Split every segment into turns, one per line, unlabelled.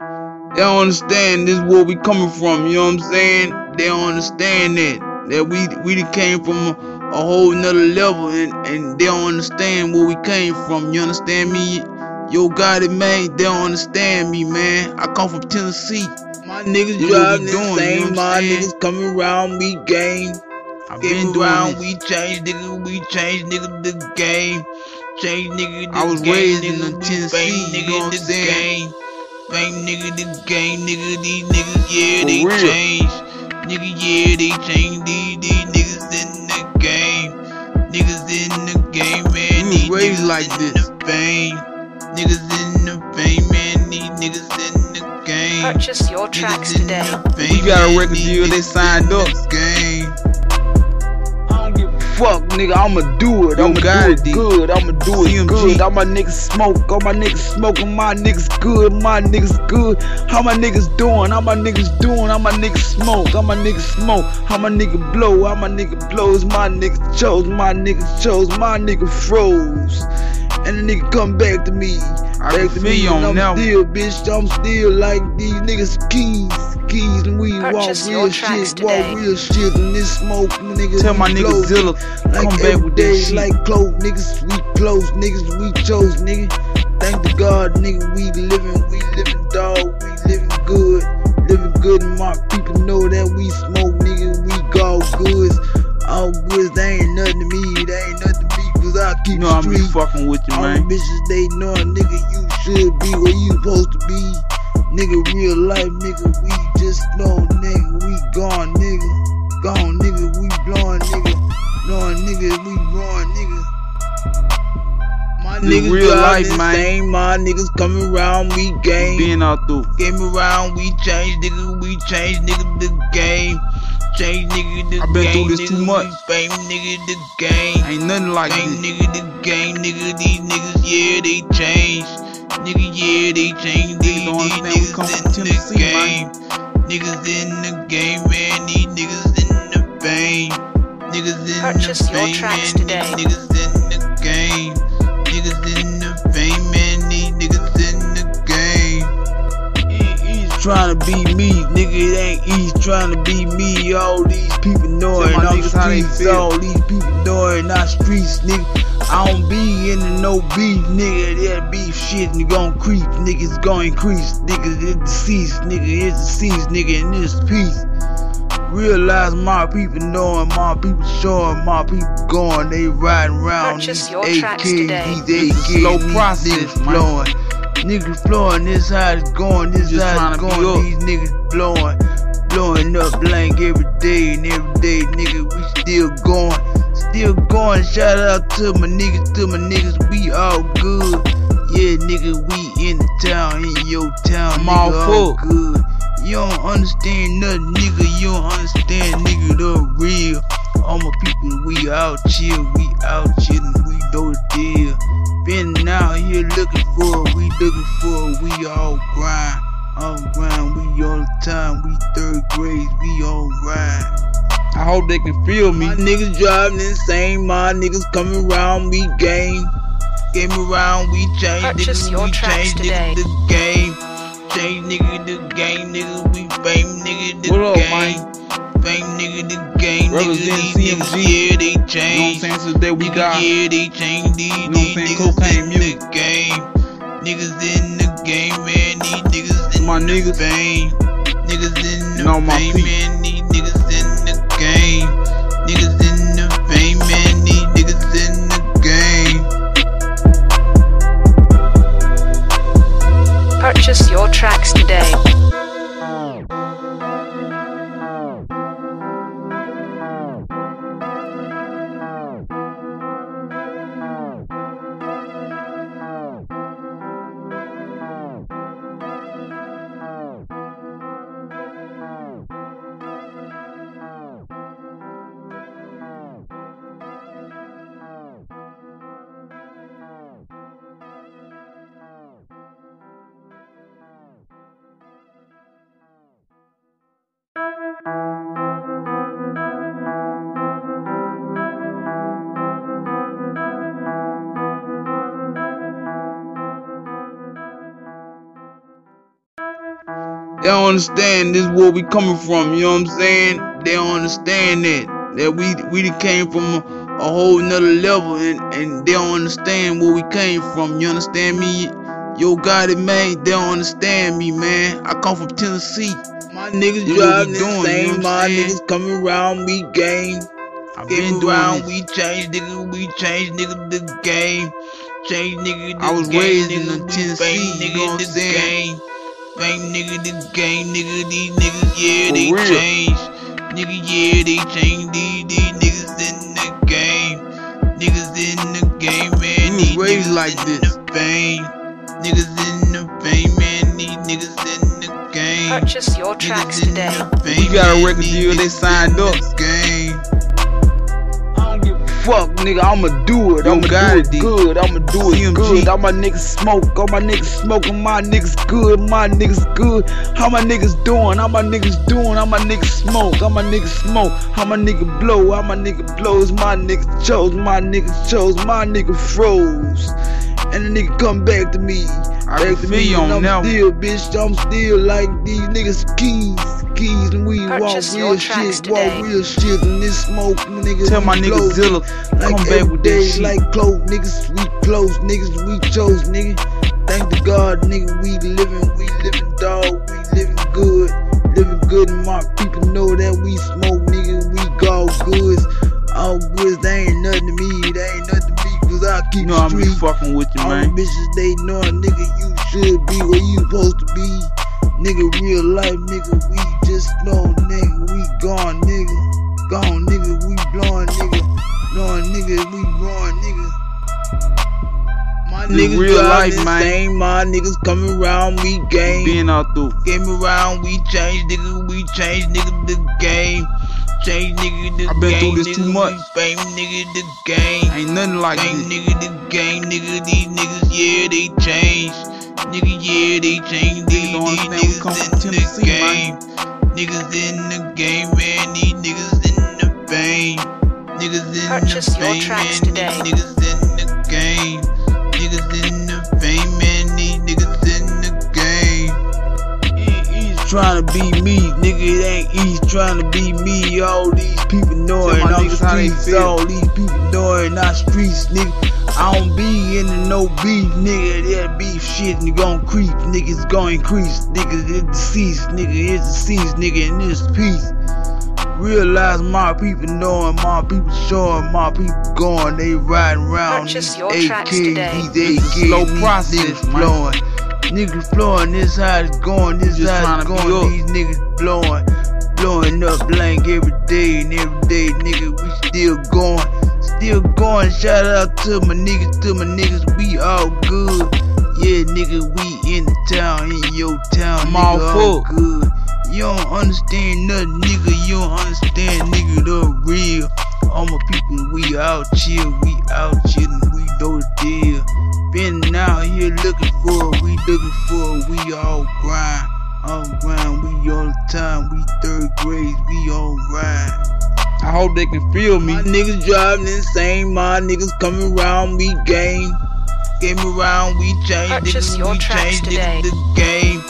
They don't understand this is where we coming from, you know what I'm saying? They don't understand that. That we we came from a, a whole nother level and, and they don't understand where we came from. You understand me? Yo Gotti man, they don't understand me, man. I come from Tennessee. My niggas
You
driving the
doing,
same,
you know what
my
saying?
niggas coming around, we game.
I've
Game
been doing
around,
this.
we change, nigga, we change, nigga, the game. Change, nigga, the
I was
game,
raised
nigga,
in Tennessee, you
nigga,
know what I'm saying?
game. Fame, nigga, the game, nigga, these niggas, yeah,
For
they
real.
change. Nigga, yeah, they change, these, these niggas in the game. Niggas in the game, man,
We was
these
raised
niggas
like
in
this.
the fame. Niggas in the fame, man, these niggas in the game.
Purchase your tracks
Niggas in
today.
the fame,
We got a
man,
record
these
deal, they
niggas
signed
in
up.
the game.
Fuck, nigga. I'ma do it. I'ma
God,
do it
D.
good. I'ma do it
CMG.
good. All my niggas smoke. All my niggas smoking. My niggas good. My niggas good. How my niggas doing? How my niggas doing? How my niggas smoke? How my niggas smoke? How my nigga blow? How my nigga blows? My niggas chose. My niggas chose. My nigga froze. And the nigga come back to me.
I
back
can
to me.
you
and
on
I'm
that
still, bitch. I'm still like these niggas keys. Keys and we walk
Purchase your
real shit.
today.
Walk real shit. And this smoke, niggas.
Tell my
we
nigga
blow,
Zilla,
like
come back with
day,
that shit.
like close, niggas, we close, niggas, we chose, nigga. Thank the God, nigga, we living, we living dog, we living good, living good, and my people know that we
know I'm be fucking with you,
All
man.
bitches, they know, nigga, you should be where you supposed to be. Nigga, real life, nigga, we just know, nigga, we gone, nigga. Gone, nigga, we blowing, nigga. Blowing, nigga, we blowing, nigga. My niggas
real life, man.
same, my niggas coming around, we game.
Being out through.
Game around, we change, nigga, we change, nigga, the game. Change, nigga, the
I been
game.
through this too
nigga,
much.
We fame, nigga, the game.
Ain't nothing like
Gang
this.
nigga, the game, nigga, these niggas, yeah, they change. Nigga, yeah, they change. These,
don't
these
understand we
niggas
come
in
from
the
Tennessee,
game. Niggas in the game, man. These niggas in the fame. Niggas in
Purchase
the
your
fame,
tracks
man.
today.
These niggas in trying to be me, nigga. It ain't he's trying to be me. All these people know it.
Tell
I'm
niggas how they
streets. All these people know it. Not streets, nigga. I don't be into no beef, nigga. That beef shit, nigga, gon' creep, nigga. It's gonna increase, nigga. It's deceased, nigga. It's deceased, nigga. In this piece. Realize my people knowing, my people showing, my people going. They riding around
Purchase
these
your
AKs,
tracks today.
these AKs,
slow
these
process, man.
flowing. Niggas flowing, this how it's going, this
Just
how it's going. These niggas blowing, blowing up blank every day and every day, nigga. We still going, still going. Shout out to my niggas, to my niggas, we all good. Yeah, nigga, we in the town, in your town,
I'm
nigga,
all it.
good. You don't understand nothing, nigga. You don't understand, nigga, the real. All my people, we out chill, we out chillin', we know the deal. Been out here looking for, it, we looking for, it, we all grind, all grind, we all the time, we third grade, we all ride.
I hope they can feel me.
My niggas driving insane, my niggas coming around, we game. Game around, we change,
Purchase
nigga,
your
we
tracks
change,
today.
nigga, the game. Change, nigga, the game, nigga, we fame, nigga, the
What up,
game.
man?
Fame, nigga, the game,
Represent CMG.
yeah, they
You know what I'm saying? Since the day we
Nigga,
got.
yeah, they change, these,
know what I'm
these niggas
Cocaine
in
music.
the game. Niggas in the game, man, these niggas in
My
the
niggas.
fame. Niggas in the
Know my
fame, man, They don't understand this where we coming from, you know what I'm saying? They don't understand that. That we we came from a, a whole nother level and, and they don't understand where we came from. You understand me? Yo Gotti man, they don't understand me, man. I come from Tennessee.
My niggas
what
driving
doing, you
same.
know what
My niggas coming around, we game.
I've been doing
around,
this.
we change, nigga. We change, nigga, the game. Change, nigga, the
I was
game,
raised
nigga,
in Tennessee,
bang,
you
nigga,
know what I'm saying?
game. Bang, nigga, the game, nigga. These niggas, yeah,
For
they
real.
change. Nigga, yeah, they change. These, these niggas in the game. Niggas in the game, man. These
raised
niggas
like
in
this.
the fame. Niggas in the fame, man. These niggas in the game.
Purchase your tracks today.
the fame,
We got a record deal, they signed up.
the game.
Fuck, nigga. I'ma do it. I'ma do
it,
it good. I'ma do it
CMG.
good. All my niggas smoke. All my niggas smoking. My niggas good. My niggas good. How my niggas doing? How my niggas doing? How my niggas smoke? How my niggas smoke? How my nigga blow? How my nigga blows? My niggas chose. My niggas chose. My nigga froze. And the nigga come back to me.
I
back to me. and I'm
one.
still, bitch. I'm still like these niggas keys. Keys and we walk
Purchase your
real
tracks
shit.
today.
Walk real shit. And this smoke, niggas.
Tell my
we
nigga
blow.
Zilla,
Like
come back with
day,
that shit.
Like close, niggas, we close, niggas, we chose, nigga. Thank the God, nigga, we living, we living dog, we living good, living good, and my people know that we smoke, nigga, we all goods, all goods, they ain't nothing to me, they ain't nothing to me, cause I keep
You know
the
I'm fucking with you,
All
man.
the bitches, they know, nigga, you should be where you supposed to be. Nigga, real life, nigga, we know, nigga, we gone, nigga. Gone, nigga, we blowing, nigga. Blowing, nigga, we blowing, nigga. My
The
niggas
real life, man.
same, my niggas coming around, we game.
Being out through.
Game around, we change, nigga, we change, nigga, the game. Change, nigga, the
I been
game.
through this
nigga,
too much.
Fame, nigga, the game.
Ain't nothing like
Gang
this.
nigga, the gang nigga, these niggas, yeah, they change. Nigga, yeah, they change. These,
don't
these
come
niggas in the game.
man.
Niggas in the game, man. These niggas in the fame. Niggas in
Purchase
the
your
fame,
tracks
man.
today.
These niggas in the game. Niggas in the fame, man. These niggas in the game. It ain't trying to be me, nigga. It ain't easy trying to be me. All these people know
Tell
it.
my
I'm
niggas how they
streets. All these people know it. Not streets, nigga. I don't be in the no beef, nigga. That beef shit and gon' creep, Niggas gon' increase, nigga. It's deceased, nigga. It's deceased, nigga. And this peace. Realize my people knowing, my people showing, my people going. They riding around
Purchase
these
your
AKs,
tracks today.
these
It's
AKs,
slow process,
niggas
man.
flowing. Niggas flowing, this how it's going, this
Just
how it's going. These niggas blowing, blowing up blank every day and every day, nigga. We still going, still going. Shout out to my niggas, to my niggas, we all good. Yeah, nigga, we in the town, in your town,
I'm
nigga,
all
all
it.
good. You don't understand nothing, nigga. You don't understand, nigga, the real. All my people, we out chill, we out chillin', we know the deal. Been out here looking for it, we looking for it, we all grind. On grind, we all the time, we third grade, we all ride.
I hope they can feel me.
My niggas driving insane, my niggas coming around, we game. Game around, we change,
Purchase
nigga, we change,
today.
nigga, the game.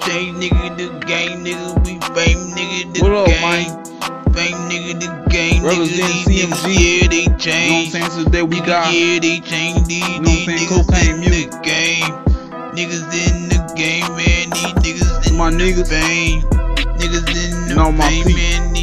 Change, nigga, the game, nigga, we fame, nigga, the
What up,
game.
man?
Fame, nigga, the game, nigga, these
CMG.
niggas, yeah, they
You know what I'm
change.
saying? Since the day we
Nigga,
got.
yeah, they change these,
know
these
saying?
niggas
Cocaine
in
music.
the game. Niggas in the game, man, these niggas in
My
the
niggas.
fame. Niggas in the
Know my
fame,
peep.
man,